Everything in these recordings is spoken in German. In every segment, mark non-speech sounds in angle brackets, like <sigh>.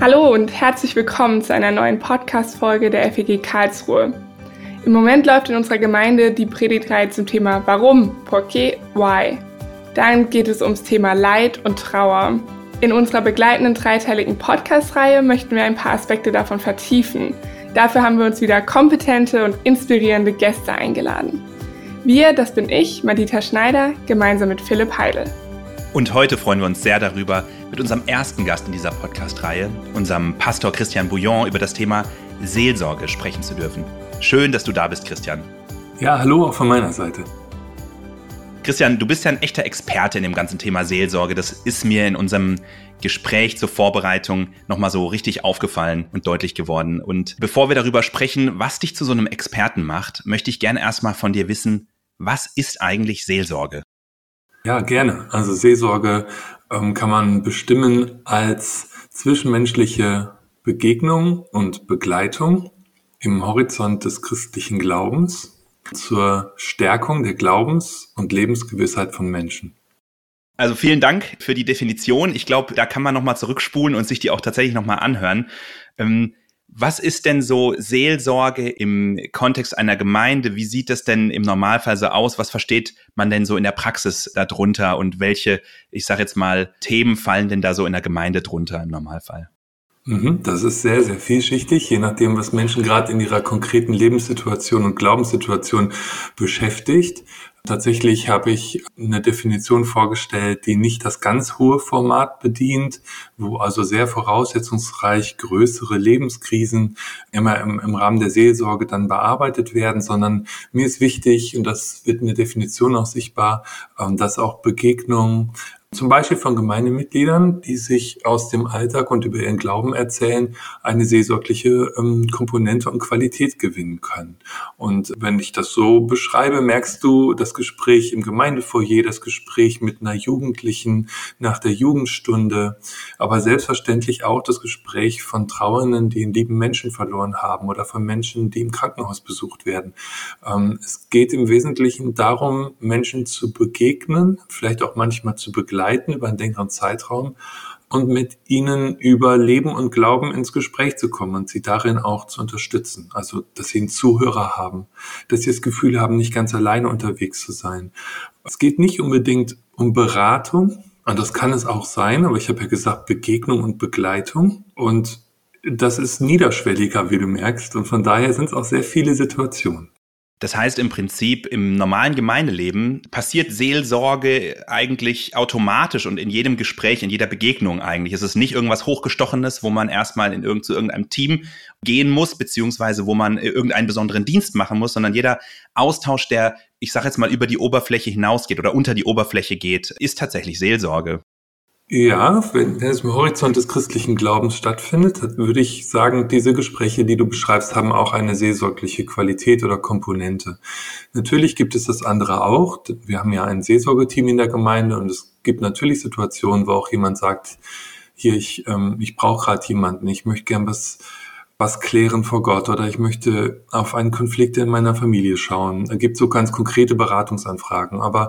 Hallo und herzlich willkommen zu einer neuen Podcast-Folge der FEG Karlsruhe. Im Moment läuft in unserer Gemeinde die Predigtreihe zum Thema Warum, Por qué, Why. Dann geht es ums Thema Leid und Trauer. In unserer begleitenden dreiteiligen Podcast-Reihe möchten wir ein paar Aspekte davon vertiefen. Dafür haben wir uns wieder kompetente und inspirierende Gäste eingeladen. Wir, das bin ich, Madita Schneider, gemeinsam mit Philipp Heidel. Und heute freuen wir uns sehr darüber, mit unserem ersten Gast in dieser Podcast-Reihe, unserem Pastor Christian Bouillon, über das Thema Seelsorge sprechen zu dürfen. Schön, dass du da bist, Christian. Ja, hallo auch von meiner Seite. Christian, du bist ja ein echter Experte in dem ganzen Thema Seelsorge. Das ist mir in unserem Gespräch zur Vorbereitung nochmal so richtig aufgefallen und deutlich geworden. Und bevor wir darüber sprechen, was dich zu so einem Experten macht, möchte ich gerne erstmal von dir wissen, was ist eigentlich Seelsorge? Ja, gerne. Also Seelsorge ähm, kann man bestimmen als zwischenmenschliche Begegnung und Begleitung im Horizont des christlichen Glaubens zur Stärkung der Glaubens- und Lebensgewissheit von Menschen. Also vielen Dank für die Definition. Ich glaube, da kann man nochmal zurückspulen und sich die auch tatsächlich nochmal anhören. Ähm, was ist denn so Seelsorge im Kontext einer Gemeinde? Wie sieht das denn im Normalfall so aus? Was versteht man denn so in der Praxis darunter und welche, ich sage jetzt mal, Themen fallen denn da so in der Gemeinde drunter im Normalfall? Mhm, das ist sehr, sehr vielschichtig, je nachdem, was Menschen gerade in ihrer konkreten Lebenssituation und Glaubenssituation beschäftigt. Tatsächlich habe ich eine Definition vorgestellt, die nicht das ganz hohe Format bedient, wo also sehr voraussetzungsreich größere Lebenskrisen immer im, im Rahmen der Seelsorge dann bearbeitet werden, sondern mir ist wichtig, und das wird in der Definition auch sichtbar, ähm, dass auch Begegnungen zum Beispiel von Gemeindemitgliedern, die sich aus dem Alltag und über ihren Glauben erzählen, eine seelsorgliche ähm, Komponente und Qualität gewinnen können. Und wenn ich das so beschreibe, merkst du das Gespräch im Gemeindefoyer, das Gespräch mit einer Jugendlichen nach der Jugendstunde, aber selbstverständlich auch das Gespräch von Trauernden, die einen lieben Menschen verloren haben oder von Menschen, die im Krankenhaus besucht werden. Ähm, es geht im Wesentlichen darum, Menschen zu begegnen, vielleicht auch manchmal zu begleiten, begleiten über einen längeren Zeitraum und mit ihnen über Leben und Glauben ins Gespräch zu kommen und sie darin auch zu unterstützen. Also, dass sie einen Zuhörer haben, dass sie das Gefühl haben, nicht ganz alleine unterwegs zu sein. Es geht nicht unbedingt um Beratung, und das kann es auch sein, aber ich habe ja gesagt, Begegnung und Begleitung. Und das ist niederschwelliger, wie du merkst. Und von daher sind es auch sehr viele Situationen. Das heißt im Prinzip, im normalen Gemeindeleben passiert Seelsorge eigentlich automatisch und in jedem Gespräch, in jeder Begegnung eigentlich. Es ist nicht irgendwas Hochgestochenes, wo man erstmal in irgend, zu irgendeinem Team gehen muss, beziehungsweise wo man irgendeinen besonderen Dienst machen muss, sondern jeder Austausch, der, ich sage jetzt mal, über die Oberfläche hinausgeht oder unter die Oberfläche geht, ist tatsächlich Seelsorge. Ja, wenn es im Horizont des christlichen Glaubens stattfindet, würde ich sagen, diese Gespräche, die du beschreibst, haben auch eine seelsorgliche Qualität oder Komponente. Natürlich gibt es das andere auch. Wir haben ja ein Seelsorgeteam in der Gemeinde und es gibt natürlich Situationen, wo auch jemand sagt, hier, ich, ähm, ich brauche gerade jemanden, ich möchte gern was, was klären vor Gott oder ich möchte auf einen Konflikt in meiner Familie schauen. Da gibt es so ganz konkrete Beratungsanfragen. Aber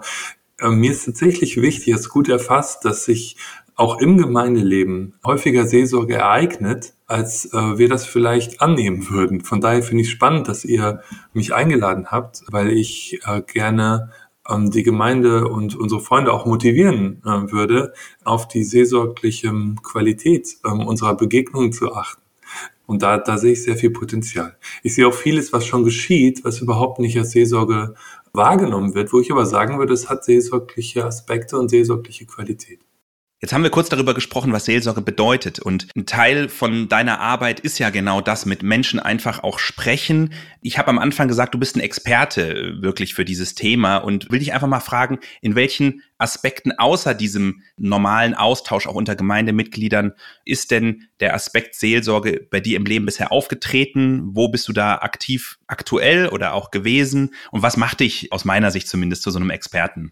äh, mir ist tatsächlich wichtig, es gut erfasst, dass sich auch im Gemeindeleben häufiger Seelsorge ereignet, als äh, wir das vielleicht annehmen würden. Von daher finde ich spannend, dass ihr mich eingeladen habt, weil ich äh, gerne ähm, die Gemeinde und unsere Freunde auch motivieren äh, würde, auf die seelsorgliche Qualität äh, unserer Begegnungen zu achten. Und da, da sehe ich sehr viel Potenzial. Ich sehe auch vieles, was schon geschieht, was überhaupt nicht als Seelsorge wahrgenommen wird, wo ich aber sagen würde, es hat seelsorgliche Aspekte und seelsorgliche Qualität. Jetzt haben wir kurz darüber gesprochen, was Seelsorge bedeutet. Und ein Teil von deiner Arbeit ist ja genau das, mit Menschen einfach auch sprechen. Ich habe am Anfang gesagt, du bist ein Experte äh, wirklich für dieses Thema und will dich einfach mal fragen, in welchen Aspekten außer diesem normalen Austausch auch unter Gemeindemitgliedern ist denn der Aspekt Seelsorge bei dir im Leben bisher aufgetreten? Wo bist du da aktiv aktuell oder auch gewesen? Und was macht dich aus meiner Sicht zumindest zu so einem Experten?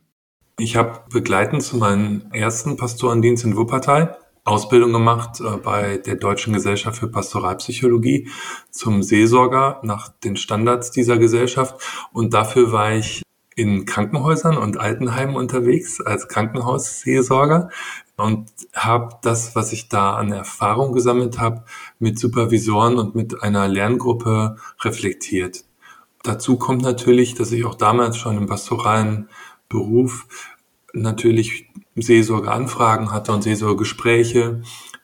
Ich habe begleitend zu meinem ersten Pastorendienst in Wuppertal Ausbildung gemacht äh, bei der Deutschen Gesellschaft für Pastoralpsychologie zum Seelsorger nach den Standards dieser Gesellschaft. Und dafür war ich in Krankenhäusern und Altenheimen unterwegs als Krankenhausseelsorger und habe das, was ich da an Erfahrung gesammelt habe, mit Supervisoren und mit einer Lerngruppe reflektiert. Dazu kommt natürlich, dass ich auch damals schon im pastoralen Beruf natürlich Seelsorgeanfragen hatte und Seelsorgegespräche,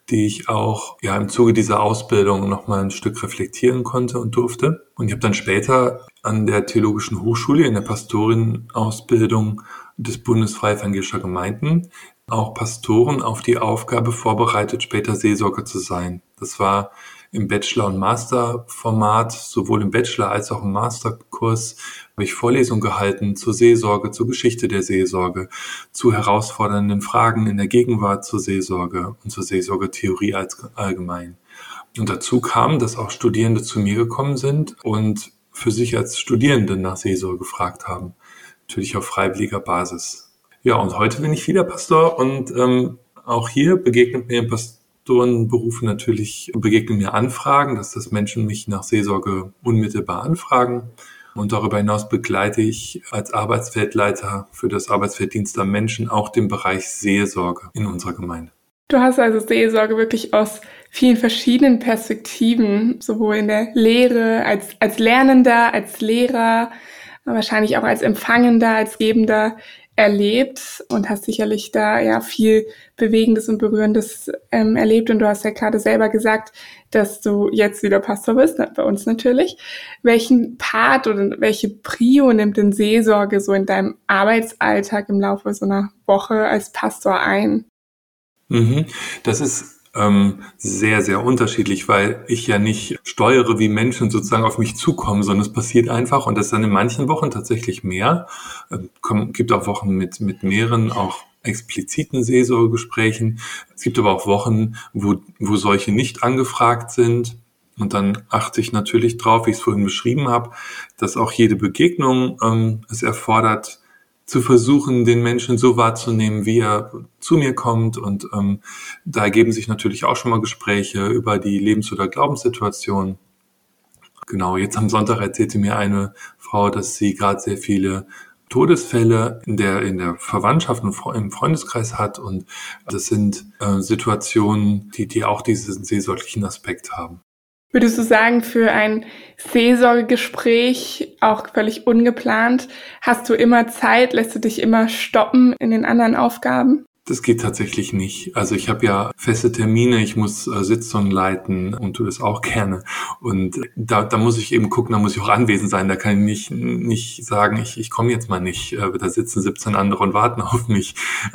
die ich auch ja im Zuge dieser Ausbildung noch mal ein Stück reflektieren konnte und durfte. Und ich habe dann später an der Theologischen Hochschule in der Pastorenausbildung des Bundes Freie Evangelischer Gemeinden auch Pastoren auf die Aufgabe vorbereitet, später Seelsorger zu sein. Das war im Bachelor- und Masterformat, sowohl im Bachelor- als auch im Masterkurs, habe ich Vorlesungen gehalten zur Seelsorge, zur Geschichte der Seelsorge, zu herausfordernden Fragen in der Gegenwart zur Seelsorge und zur Seelsorgetheorie als allgemein. Und dazu kam, dass auch Studierende zu mir gekommen sind und für sich als Studierende nach Seelsorge gefragt haben. Natürlich auf freiwilliger Basis. Ja, und heute bin ich wieder Pastor und ähm, auch hier begegnet mir im Pastorenberuf natürlich, begegnen mir Anfragen, dass das Menschen mich nach Seelsorge unmittelbar anfragen. Und darüber hinaus begleite ich als Arbeitsfeldleiter für das Arbeitsfeld am Menschen auch den Bereich Seelsorge in unserer Gemeinde. Du hast also Seelsorge wirklich aus vielen verschiedenen Perspektiven, sowohl in der Lehre, als, als Lernender, als Lehrer, wahrscheinlich auch als Empfangender, als Gebender erlebt und hast sicherlich da ja viel Bewegendes und Berührendes ähm, erlebt. Und du hast ja gerade selber gesagt, dass du jetzt wieder Pastor bist, bei uns natürlich. Welchen Part oder welche Prio nimmt denn Seelsorge so in deinem Arbeitsalltag im Laufe so einer Woche als Pastor ein? Mhm. Das ist ähm, sehr, sehr unterschiedlich, weil ich ja nicht steuere, wie Menschen sozusagen auf mich zukommen, sondern es passiert einfach und das dann in manchen Wochen tatsächlich mehr. Ähm, gibt auch Wochen mit, mit mehreren, auch expliziten Seelsorgegesprächen. Es gibt aber auch Wochen, wo, wo solche nicht angefragt sind. Und dann achte ich natürlich drauf, wie ich es vorhin beschrieben habe, dass auch jede Begegnung ähm, es erfordert, zu versuchen, den Menschen so wahrzunehmen, wie er zu mir kommt. Und ähm, da ergeben sich natürlich auch schon mal Gespräche über die Lebens- oder Glaubenssituation. Genau, jetzt am Sonntag erzählte mir eine Frau, dass sie gerade sehr viele Todesfälle in der, in der Verwandtschaft und im Freundeskreis hat. Und das sind äh, Situationen, die, die auch diesen seelsorglichen Aspekt haben. Würdest du sagen, für ein Seelsorgegespräch, auch völlig ungeplant, hast du immer Zeit, lässt du dich immer stoppen in den anderen Aufgaben? Das geht tatsächlich nicht. Also ich habe ja feste Termine, ich muss äh, Sitzungen leiten und tue das auch gerne. Und da, da muss ich eben gucken, da muss ich auch anwesend sein. Da kann ich nicht, nicht sagen, ich, ich komme jetzt mal nicht. Äh, da sitzen 17 andere und warten auf mich.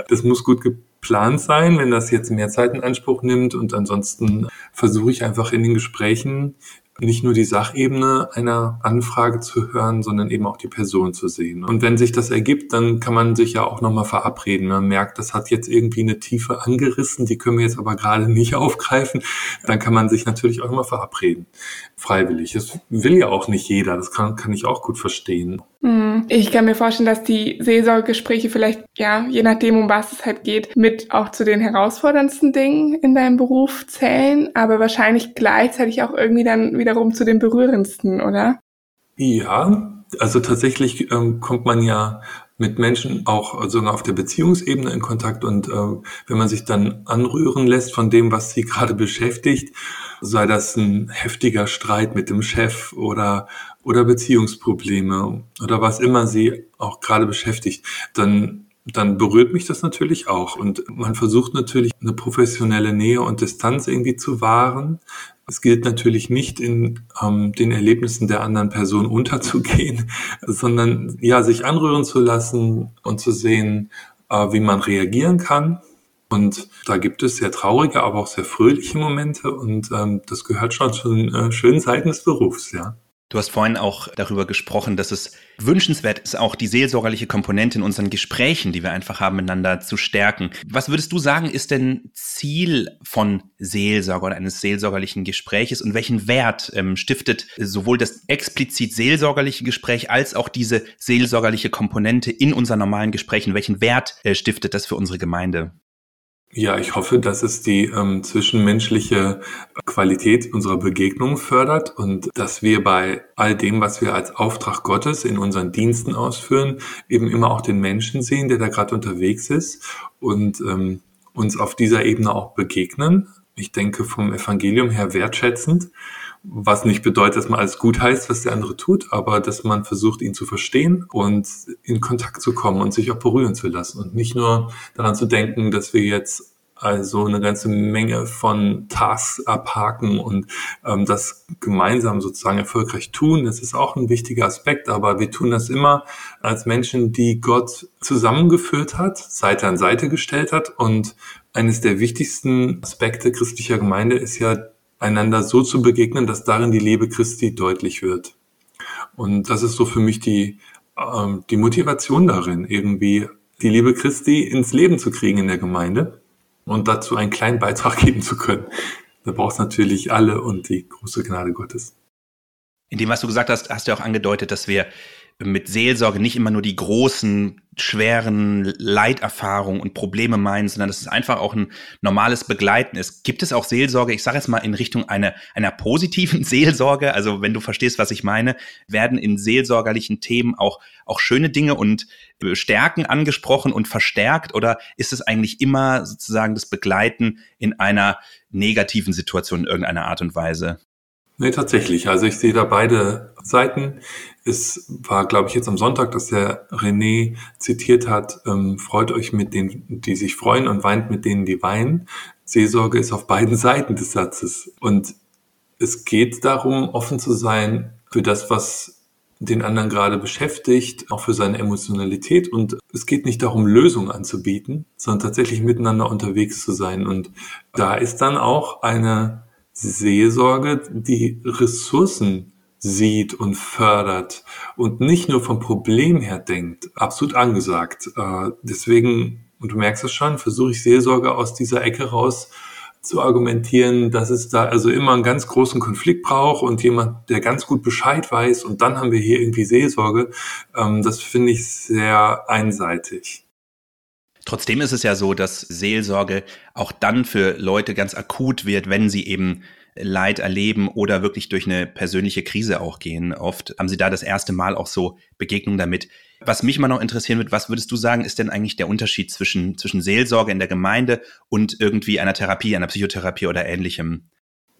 Das muss gut geplant sein, wenn das jetzt mehr Zeit in Anspruch nimmt. Und ansonsten versuche ich einfach in den Gesprächen nicht nur die Sachebene einer Anfrage zu hören, sondern eben auch die Person zu sehen. Und wenn sich das ergibt, dann kann man sich ja auch nochmal verabreden. Man merkt, das hat jetzt irgendwie eine Tiefe angerissen, die können wir jetzt aber gerade nicht aufgreifen. Dann kann man sich natürlich auch nochmal verabreden. Freiwillig. Das will ja auch nicht jeder. Das kann, kann ich auch gut verstehen. Hm. Ich kann mir vorstellen, dass die Seelsorgegespräche vielleicht, ja, je nachdem, um was es halt geht, mit auch zu den herausforderndsten Dingen in deinem Beruf zählen, aber wahrscheinlich gleichzeitig auch irgendwie dann wiederum zu den berührendsten, oder? Ja, also tatsächlich ähm, kommt man ja mit Menschen auch sogar auf der Beziehungsebene in Kontakt und äh, wenn man sich dann anrühren lässt von dem, was sie <laughs> gerade beschäftigt, sei das ein heftiger Streit mit dem Chef oder oder Beziehungsprobleme oder was immer sie auch gerade beschäftigt, dann dann berührt mich das natürlich auch. Und man versucht natürlich eine professionelle Nähe und Distanz irgendwie zu wahren. Es gilt natürlich nicht in ähm, den Erlebnissen der anderen Person <laughs> unterzugehen, sondern ja, sich anrühren zu lassen und zu sehen, äh, wie man reagieren kann. Und da gibt es sehr traurige, aber auch sehr fröhliche Momente und ähm, das gehört schon zu den äh, schönen Seiten des Berufs, ja. Du hast vorhin auch darüber gesprochen, dass es wünschenswert ist, auch die seelsorgerliche Komponente in unseren Gesprächen, die wir einfach haben, miteinander zu stärken. Was würdest du sagen, ist denn Ziel von Seelsorge oder eines seelsorgerlichen Gespräches und welchen Wert ähm, stiftet sowohl das explizit seelsorgerliche Gespräch als auch diese seelsorgerliche Komponente in unseren normalen Gesprächen? Welchen Wert äh, stiftet das für unsere Gemeinde? Ja, ich hoffe, dass es die ähm, zwischenmenschliche Qualität unserer Begegnung fördert und dass wir bei all dem, was wir als Auftrag Gottes in unseren Diensten ausführen, eben immer auch den Menschen sehen, der da gerade unterwegs ist und ähm, uns auf dieser Ebene auch begegnen. Ich denke vom Evangelium her wertschätzend was nicht bedeutet, dass man alles gut heißt, was der andere tut, aber dass man versucht, ihn zu verstehen und in Kontakt zu kommen und sich auch berühren zu lassen und nicht nur daran zu denken, dass wir jetzt also eine ganze Menge von Tasks abhaken und ähm, das gemeinsam sozusagen erfolgreich tun. Das ist auch ein wichtiger Aspekt, aber wir tun das immer als Menschen, die Gott zusammengeführt hat, Seite an Seite gestellt hat. Und eines der wichtigsten Aspekte christlicher Gemeinde ist ja einander so zu begegnen, dass darin die Liebe Christi deutlich wird. Und das ist so für mich die, ähm, die Motivation darin, irgendwie die Liebe Christi ins Leben zu kriegen in der Gemeinde und dazu einen kleinen Beitrag <laughs> geben zu können. Da braucht es natürlich alle und die große Gnade Gottes. In dem, was du gesagt hast, hast du auch angedeutet, dass wir mit Seelsorge nicht immer nur die großen, schweren Leiterfahrungen und Probleme meinen, sondern dass es einfach auch ein normales Begleiten ist. Gibt es auch Seelsorge, ich sage jetzt mal in Richtung einer, einer positiven <laughs> Seelsorge, also wenn du verstehst, was ich meine, werden in seelsorgerlichen Themen auch, auch schöne Dinge und Stärken angesprochen und verstärkt oder ist es eigentlich immer sozusagen das Begleiten in einer negativen Situation in irgendeiner Art und Weise? Nee, tatsächlich. Also ich sehe da beide Seiten. Es war, glaube ich, jetzt am Sonntag, dass der René zitiert hat, ähm, freut euch mit denen, die sich freuen und weint mit denen, die weinen. Seelsorge ist auf beiden <laughs> Seiten des Satzes. Und es geht darum, offen zu sein für das, was den anderen gerade beschäftigt, auch für seine Emotionalität. Und es geht nicht darum, Lösungen anzubieten, sondern tatsächlich miteinander unterwegs zu sein. Und da ist dann auch eine Seelsorge die Ressourcen sieht und fördert und nicht nur vom Problem her denkt, absolut angesagt. Äh, deswegen, und du merkst es schon, versuche ich Seelsorge aus dieser Ecke raus zu argumentieren, dass es da also immer einen ganz großen Konflikt braucht und jemand, der ganz gut Bescheid weiß und dann haben wir hier irgendwie Seelsorge. Ähm, das finde ich sehr einseitig. Trotzdem ist es ja so, dass Seelsorge auch dann für Leute ganz akut wird, wenn sie eben Leid erleben oder wirklich durch eine persönliche Krise auch gehen. Oft haben sie da das erste Mal auch so Begegnungen damit. Was mich mal noch interessieren wird, was würdest du sagen, ist denn eigentlich der Unterschied zwischen, zwischen Seelsorge in der Gemeinde und irgendwie einer Therapie, einer Psychotherapie oder ähnlichem?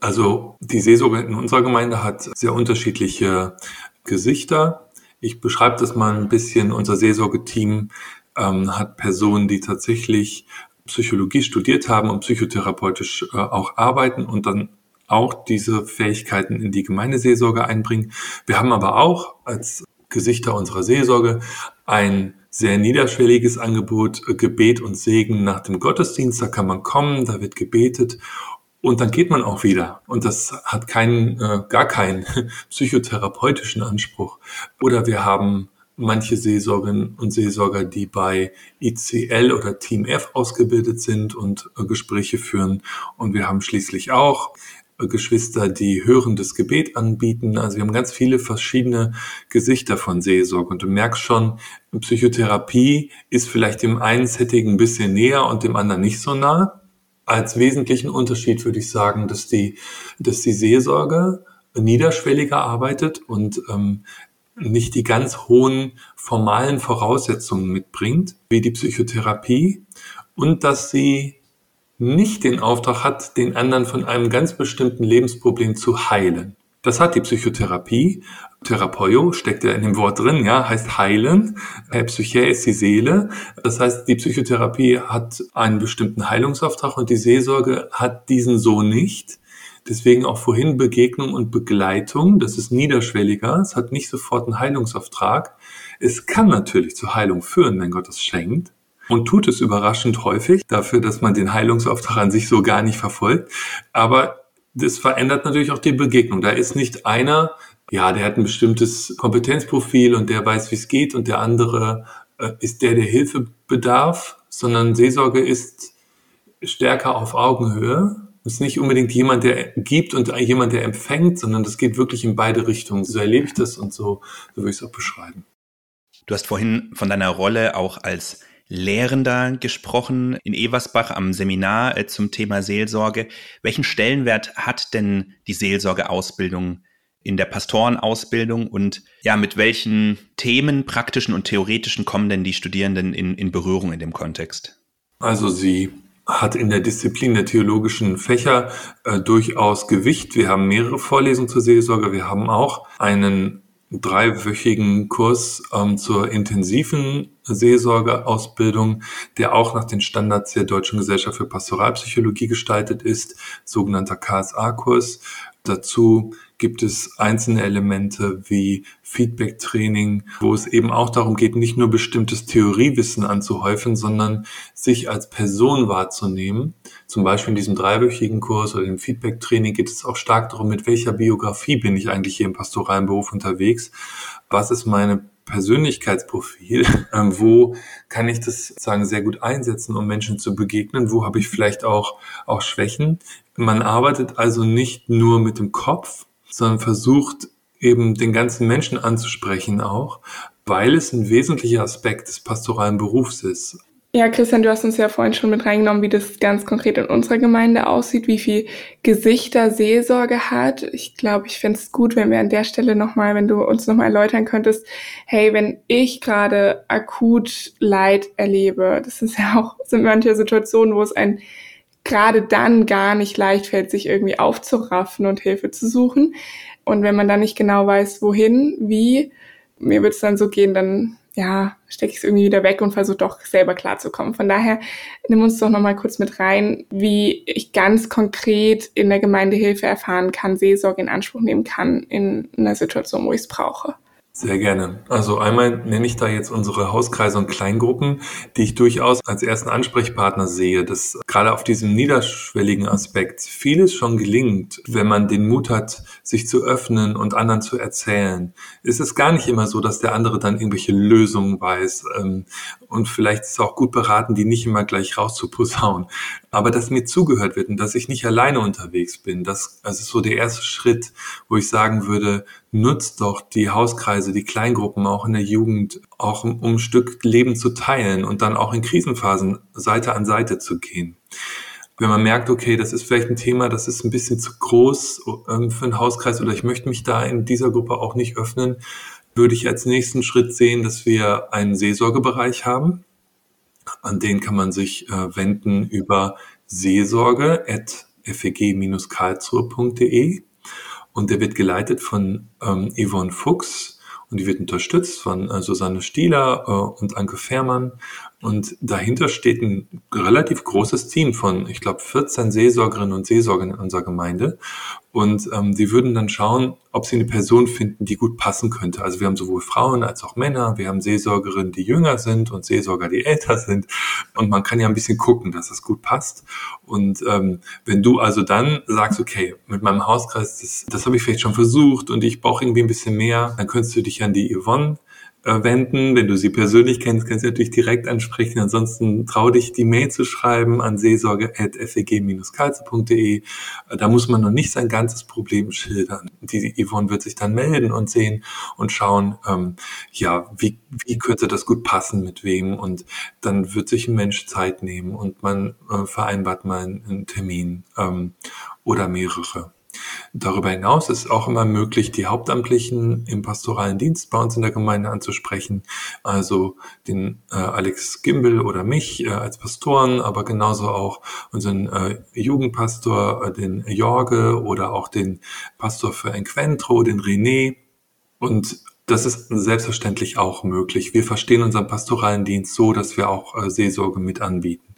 Also die Seelsorge in unserer Gemeinde hat sehr unterschiedliche Gesichter. Ich beschreibe das mal ein bisschen. Unser Seelsorgeteam ähm, hat Personen, die tatsächlich Psychologie studiert haben und psychotherapeutisch äh, auch arbeiten und dann auch diese Fähigkeiten in die Gemeindeseelsorge einbringen. Wir haben aber auch als Gesichter unserer Seelsorge ein sehr niederschwelliges Angebot, äh, Gebet und Segen nach dem Gottesdienst. Da kann man kommen, da wird gebetet und dann geht man auch wieder. Und das hat keinen, äh, gar keinen <laughs> psychotherapeutischen Anspruch. Oder wir haben manche Seelsorgerinnen und Seelsorger, die bei ICL oder Team F ausgebildet sind und äh, Gespräche führen. Und wir haben schließlich auch äh, Geschwister, die hörendes Gebet anbieten. Also wir haben ganz viele verschiedene Gesichter von Seelsorge. Und du merkst schon, Psychotherapie ist vielleicht dem einen Setting ein bisschen näher und dem anderen nicht so nah. Als wesentlichen Unterschied würde ich sagen, dass die, dass die Seelsorge niederschwelliger arbeitet und ähm, nicht die ganz hohen formalen Voraussetzungen mitbringt, wie die Psychotherapie, und dass sie nicht den Auftrag hat, den anderen von einem ganz bestimmten Lebensproblem zu heilen. Das hat die Psychotherapie. Therapeio steckt ja in dem Wort drin, ja, heißt heilen. Psyche ist die Seele. Das heißt, die Psychotherapie hat einen bestimmten Heilungsauftrag und die Seelsorge hat diesen so nicht. Deswegen auch vorhin Begegnung und Begleitung. Das ist niederschwelliger. Es hat nicht sofort einen Heilungsauftrag. Es kann natürlich zur Heilung führen, wenn Gott es schenkt. Und tut es überraschend häufig dafür, dass man den Heilungsauftrag an sich so gar nicht verfolgt. Aber das verändert natürlich auch die Begegnung. Da ist nicht einer, ja, der hat ein bestimmtes Kompetenzprofil und der weiß, wie es geht und der andere äh, ist der, der Hilfe bedarf, sondern Seelsorge ist stärker auf Augenhöhe es ist nicht unbedingt jemand, der gibt und jemand, der empfängt, sondern das geht wirklich in beide Richtungen. So erlebe ich das und so, so würde ich es auch beschreiben. Du hast vorhin von deiner Rolle auch als Lehrender gesprochen in Eversbach am Seminar äh, zum Thema Seelsorge. Welchen Stellenwert hat denn die Seelsorgeausbildung in der Pastorenausbildung und ja, mit welchen Themen, praktischen und theoretischen, kommen denn die Studierenden in, in Berührung in dem Kontext? Also sie hat in der Disziplin der theologischen Fächer äh, durchaus Gewicht. Wir haben mehrere Vorlesungen zur Seelsorge. Wir haben auch einen dreiwöchigen Kurs ähm, zur intensiven Seelsorgeausbildung, der auch nach den Standards der Deutschen Gesellschaft für Pastoralpsychologie gestaltet ist, sogenannter KSA-Kurs. Dazu gibt es einzelne Elemente wie Feedback-Training, wo es eben auch darum geht, nicht nur bestimmtes Theoriewissen anzuhäufen, sondern sich als Person wahrzunehmen. Zum Beispiel in diesem dreiwöchigen Kurs oder dem Feedback-Training geht es auch stark darum, mit welcher Biografie bin ich eigentlich hier im pastoralen Beruf unterwegs? Was ist meine Persönlichkeitsprofil, <laughs> ähm, wo kann ich das sagen sehr gut einsetzen, um Menschen zu begegnen, wo habe ich vielleicht auch, auch Schwächen. Man arbeitet also nicht nur mit dem Kopf, sondern versucht eben den ganzen Menschen anzusprechen auch, weil es ein wesentlicher Aspekt des pastoralen Berufs ist. Ja, Christian, du hast uns ja vorhin schon mit reingenommen, wie das ganz konkret in unserer Gemeinde aussieht, wie viel Gesichter Seelsorge hat. Ich glaube, ich fände es gut, wenn wir an der Stelle nochmal, wenn du uns nochmal erläutern könntest, hey, wenn ich gerade akut Leid erlebe, das ist ja auch, sind manche Situationen, wo es ein gerade dann gar nicht leicht fällt, sich irgendwie aufzuraffen und Hilfe zu suchen. Und wenn man dann nicht genau weiß, wohin, wie, mir wird es dann so gehen, dann ja, stecke ich es irgendwie wieder weg und versuche doch selber klarzukommen. Von daher nimm uns doch nochmal kurz mit rein, wie ich ganz konkret in der Gemeinde Hilfe erfahren kann, Seelsorge in Anspruch nehmen kann in einer Situation, wo ich es brauche. Sehr gerne. Also einmal nenne ich da jetzt unsere Hauskreise und Kleingruppen, die ich durchaus als ersten Ansprechpartner sehe, dass gerade auf diesem niederschwelligen Aspekt vieles schon gelingt, wenn man den Mut hat, sich zu öffnen und anderen zu erzählen. Ist es gar nicht immer so, dass der andere dann irgendwelche Lösungen weiß ähm, und vielleicht ist es auch gut beraten, die nicht immer gleich rauszuposaunen. Aber dass mir zugehört wird und dass ich nicht alleine unterwegs bin, das, ist so der erste Schritt, wo ich sagen würde, nutzt doch die Hauskreise, die Kleingruppen auch in der Jugend, auch um, um ein Stück Leben zu teilen und dann auch in Krisenphasen Seite an Seite zu gehen. Wenn man merkt, okay, das ist vielleicht ein Thema, das ist ein bisschen zu groß ähm, für einen Hauskreis oder ich möchte mich da in dieser Gruppe auch nicht öffnen, würde ich als nächsten Schritt sehen, dass wir einen Seelsorgebereich haben. An den kann man sich äh, wenden über seelsorge.feg-karlsruhe.de und der wird geleitet von ähm, Yvonne Fuchs und die wird unterstützt von äh, Susanne Stieler äh, und Anke Fährmann. Und dahinter steht ein relativ großes Team von, ich glaube, 14 Seelsorgerinnen und Seelsorgern in unserer Gemeinde. Und ähm, die würden dann schauen, ob sie eine Person finden, die gut passen könnte. Also wir haben sowohl Frauen als auch Männer. Wir haben Seelsorgerinnen, die jünger sind und Seelsorger, die älter sind. Und man kann ja ein bisschen gucken, dass das gut passt. Und ähm, wenn du also dann sagst, okay, mit meinem Hauskreis, das, das habe ich vielleicht schon versucht und ich brauche irgendwie ein bisschen mehr, dann könntest du dich an die Yvonne wenden. Wenn du sie persönlich kennst, kannst du natürlich direkt ansprechen. Ansonsten trau dich, die Mail zu schreiben an seelsorge.feg-kalze.de. Äh, da muss man noch nicht sein ganzes Problem schildern. Die Yvonne wird sich dann melden und sehen und schauen, ähm, ja, wie, wie könnte das gut passen mit wem. Und dann wird sich ein Mensch Zeit nehmen und man äh, vereinbart mal einen Termin ähm, oder mehrere. Darüber hinaus ist auch immer möglich, die Hauptamtlichen im pastoralen Dienst bei uns in der Gemeinde anzusprechen. Also den äh, Alex Gimbel oder mich äh, als Pastoren, aber genauso auch unseren äh, Jugendpastor, äh, den Jorge oder auch den Pastor für Enquentro, den René. Und das ist selbstverständlich auch möglich. Wir verstehen unseren pastoralen Dienst so, dass wir auch äh, Seelsorge mit anbieten.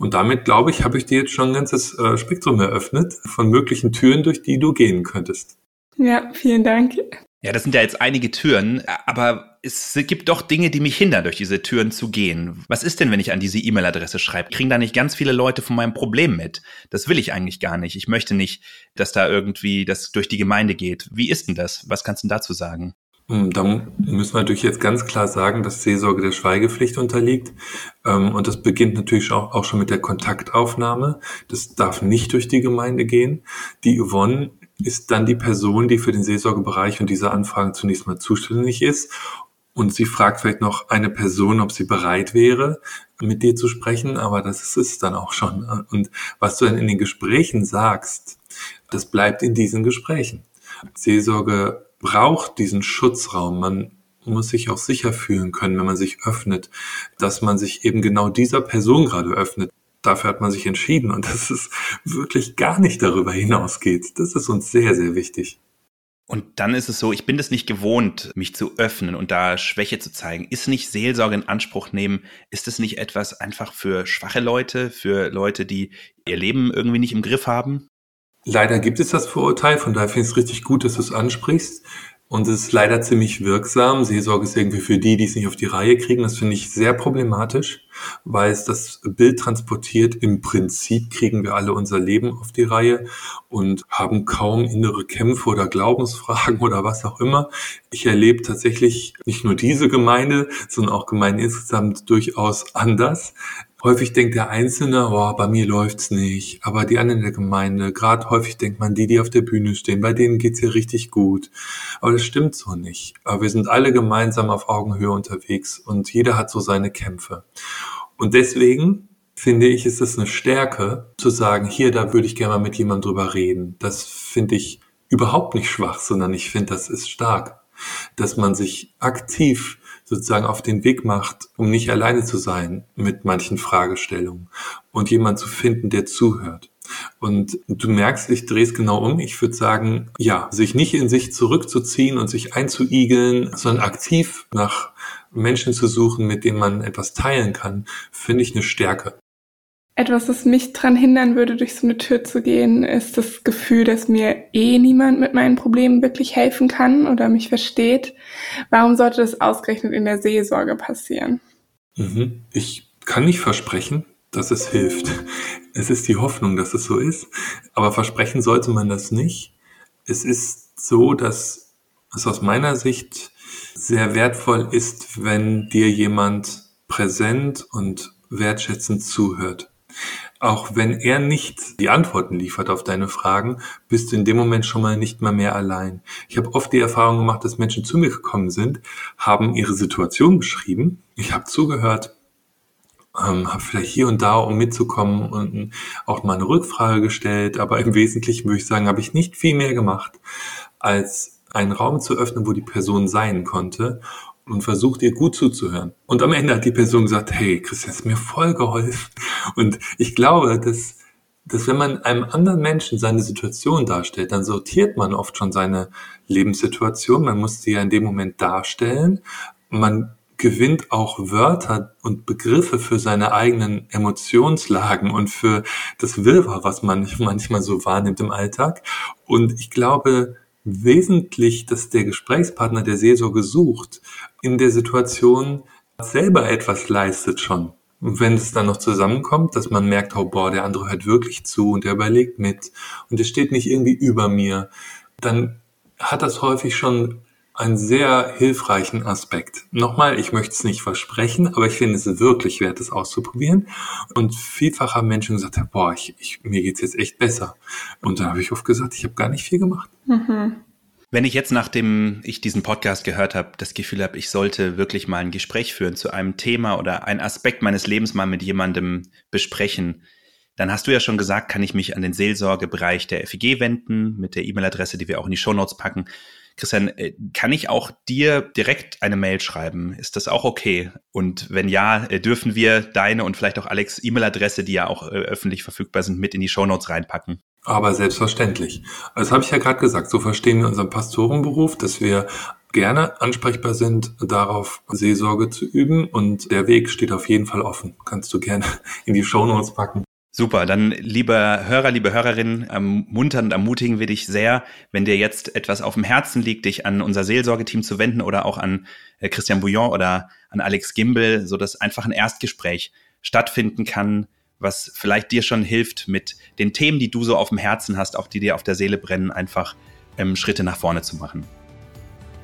Und damit, glaube ich, habe ich dir jetzt schon ein ganzes äh, Spektrum eröffnet von möglichen Türen, durch die du gehen könntest. Ja, vielen Dank. Ja, das sind ja jetzt einige Türen, aber es gibt doch Dinge, die mich hindern, durch diese Türen zu gehen. Was ist denn, wenn ich an diese E-Mail-Adresse schreibe? Kriegen da nicht ganz viele Leute von meinem Problem mit? Das will ich eigentlich gar nicht. Ich möchte nicht, dass da irgendwie das durch die Gemeinde geht. Wie ist denn das? Was kannst du denn dazu sagen? Hm, da müssen wir natürlich jetzt ganz klar sagen, dass Seelsorge der Schweigepflicht unterliegt. Ähm, und das beginnt natürlich auch, schon mit der Kontaktaufnahme. Das darf nicht durch die Gemeinde gehen. Die Yvonne ist dann die Person, die für den Seelsorgebereich und diese Anfragen zunächst mal zuständig ist und sie fragt vielleicht noch eine Person, ob sie bereit wäre, mit dir zu sprechen, aber das ist es dann auch schon. Und was du dann in den Gesprächen sagst, das bleibt in diesen Gesprächen. Seelsorge braucht diesen Schutzraum. Man muss sich auch sicher fühlen können, wenn man sich öffnet, dass man sich eben genau dieser Person gerade öffnet. Dafür hat man sich entschieden und <laughs> dass es wirklich gar nicht darüber hinausgeht. Das ist uns sehr, sehr wichtig. Und dann ist es so, ich bin das nicht gewohnt, mich zu öffnen und da Schwäche zu zeigen. Ist nicht Seelsorge in Anspruch nehmen? Ist es nicht etwas einfach für schwache Leute, für Leute, die ihr Leben irgendwie nicht im Griff haben? Leider gibt es das Vorurteil, von daher finde ich es richtig gut, dass du es ansprichst. Und es ist leider ziemlich wirksam. Seelsorge ist irgendwie für die, die es nicht auf die Reihe kriegen. Das finde ich sehr problematisch, weil es das Bild transportiert. Im Prinzip kriegen wir alle unser Leben auf die Reihe und haben kaum innere Kämpfe oder Glaubensfragen <laughs> oder was auch immer. Ich erlebe tatsächlich nicht nur diese Gemeinde, sondern auch Gemeinden insgesamt durchaus anders. Häufig denkt der Einzelne, oh, bei mir läuft's nicht, aber die anderen in der Gemeinde, gerade häufig denkt man, die, die auf der Bühne stehen, bei denen geht's ja richtig gut. Aber das stimmt so nicht. Aber wir sind alle gemeinsam auf Augenhöhe unterwegs und jeder hat so seine Kämpfe. Und deswegen finde ich, ist es eine Stärke zu sagen, hier, da würde ich gerne mal mit jemandem drüber reden. Das finde ich überhaupt nicht schwach, sondern ich finde, das ist stark, dass man sich aktiv sozusagen auf den Weg macht, um nicht alleine zu sein mit manchen Fragestellungen und jemand zu finden, der zuhört. Und du merkst, ich drehe es genau um. Ich würde sagen, ja, sich nicht in sich zurückzuziehen und sich einzuigeln, sondern aktiv nach Menschen zu suchen, mit denen man etwas teilen kann, finde ich eine Stärke. Etwas, das mich daran hindern würde, durch so eine Tür zu gehen, ist das Gefühl, dass mir eh niemand mit meinen Problemen wirklich helfen kann oder mich versteht. Warum sollte das ausgerechnet in der Seelsorge passieren? Mhm. Ich kann nicht versprechen, dass es hilft. Es ist die Hoffnung, dass es so ist. Aber versprechen sollte man das nicht. Es ist so, dass es aus meiner Sicht sehr wertvoll ist, wenn dir jemand präsent und wertschätzend zuhört. Auch wenn er nicht die Antworten liefert auf deine Fragen, bist du in dem Moment schon mal nicht mal mehr allein. Ich habe oft die Erfahrung gemacht, dass Menschen zu mir gekommen sind, haben ihre Situation beschrieben, ich habe zugehört, ähm, habe vielleicht hier und da, um mitzukommen und auch mal eine Rückfrage gestellt, aber im Wesentlichen würde ich sagen, habe ich nicht viel mehr gemacht, als einen Raum zu öffnen, wo die Person sein konnte und versucht ihr gut zuzuhören. Und am Ende hat die Person gesagt, hey, Christian, ist mir voll geholfen. Und ich glaube, dass, dass wenn man einem anderen Menschen seine Situation darstellt, dann sortiert man oft schon seine Lebenssituation. Man muss sie ja in dem Moment darstellen. Man gewinnt auch Wörter und Begriffe für seine eigenen Emotionslagen und für das Wirrwarr, was man manchmal so wahrnimmt im Alltag. Und ich glaube, wesentlich, dass der Gesprächspartner der Seelsorge sucht, in der Situation selber etwas leistet schon. Und wenn es dann noch zusammenkommt, dass man merkt, oh boah, der andere hört wirklich zu und der überlegt mit und der steht nicht irgendwie über mir, dann hat das häufig schon einen sehr hilfreichen Aspekt. Nochmal, ich möchte es nicht versprechen, aber ich finde es wirklich wert, es auszuprobieren. Und vielfach haben Menschen gesagt, boah, ich, ich, mir geht's jetzt echt besser. Und da habe ich oft gesagt, ich habe gar nicht viel gemacht. Mhm. Wenn ich jetzt, nachdem ich diesen Podcast gehört habe, das Gefühl habe, ich sollte wirklich mal ein Gespräch führen zu einem Thema oder einen Aspekt meines Lebens mal mit jemandem besprechen, dann hast du ja schon gesagt, kann ich mich an den Seelsorgebereich der FEG wenden mit der E-Mail-Adresse, die wir auch in die Shownotes packen. Christian, äh, kann ich auch dir direkt eine Mail schreiben? Ist das auch okay? Und wenn ja, äh, dürfen wir deine und vielleicht auch Alex E-Mail-Adresse, die ja auch äh, öffentlich verfügbar sind, mit in die Shownotes reinpacken? Aber selbstverständlich. Das habe ich ja gerade gesagt. So verstehen wir unseren Pastorenberuf, dass wir gerne ansprechbar sind, darauf Seelsorge zu üben. Und der Weg steht auf jeden Fall offen. Kannst du gerne in die Shownotes packen. Super, dann lieber Hörer, liebe Hörerinnen, ermuntern und ermutigen wir dich sehr, wenn dir jetzt etwas auf dem Herzen liegt, dich an unser Seelsorgeteam zu wenden oder auch an äh, Christian Bouillon oder an Alex Gimbel, so dass einfach ein Erstgespräch stattfinden kann, was vielleicht dir schon hilft, mit den Themen, die du so auf dem Herzen hast, auch die dir auf der Seele brennen, einfach ähm, Schritte nach vorne zu machen.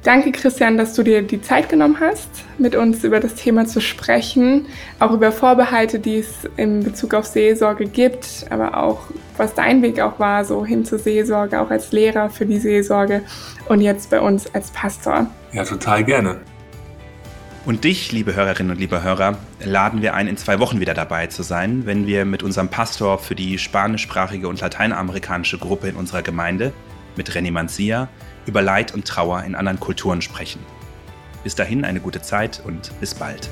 Danke, Christian, dass du dir die Zeit genommen hast, mit uns über das Thema zu sprechen, auch über Vorbehalte, die es in Bezug auf Seelsorge gibt, aber auch was dein Weg auch war, so hin zur Seelsorge, auch als Lehrer für die Seelsorge und jetzt bei uns als Pastor. Ja, total gerne. Und dich, liebe Hörerinnen und liebe Hörer, laden wir ein, in zwei Wochen wieder dabei zu sein, wenn wir mit unserem Pastor für die spanischsprachige und lateinamerikanische Gruppe in unserer Gemeinde, mit René Mancia, über Leid und Trauer in anderen Kulturen sprechen. Bis dahin eine gute Zeit und bis bald.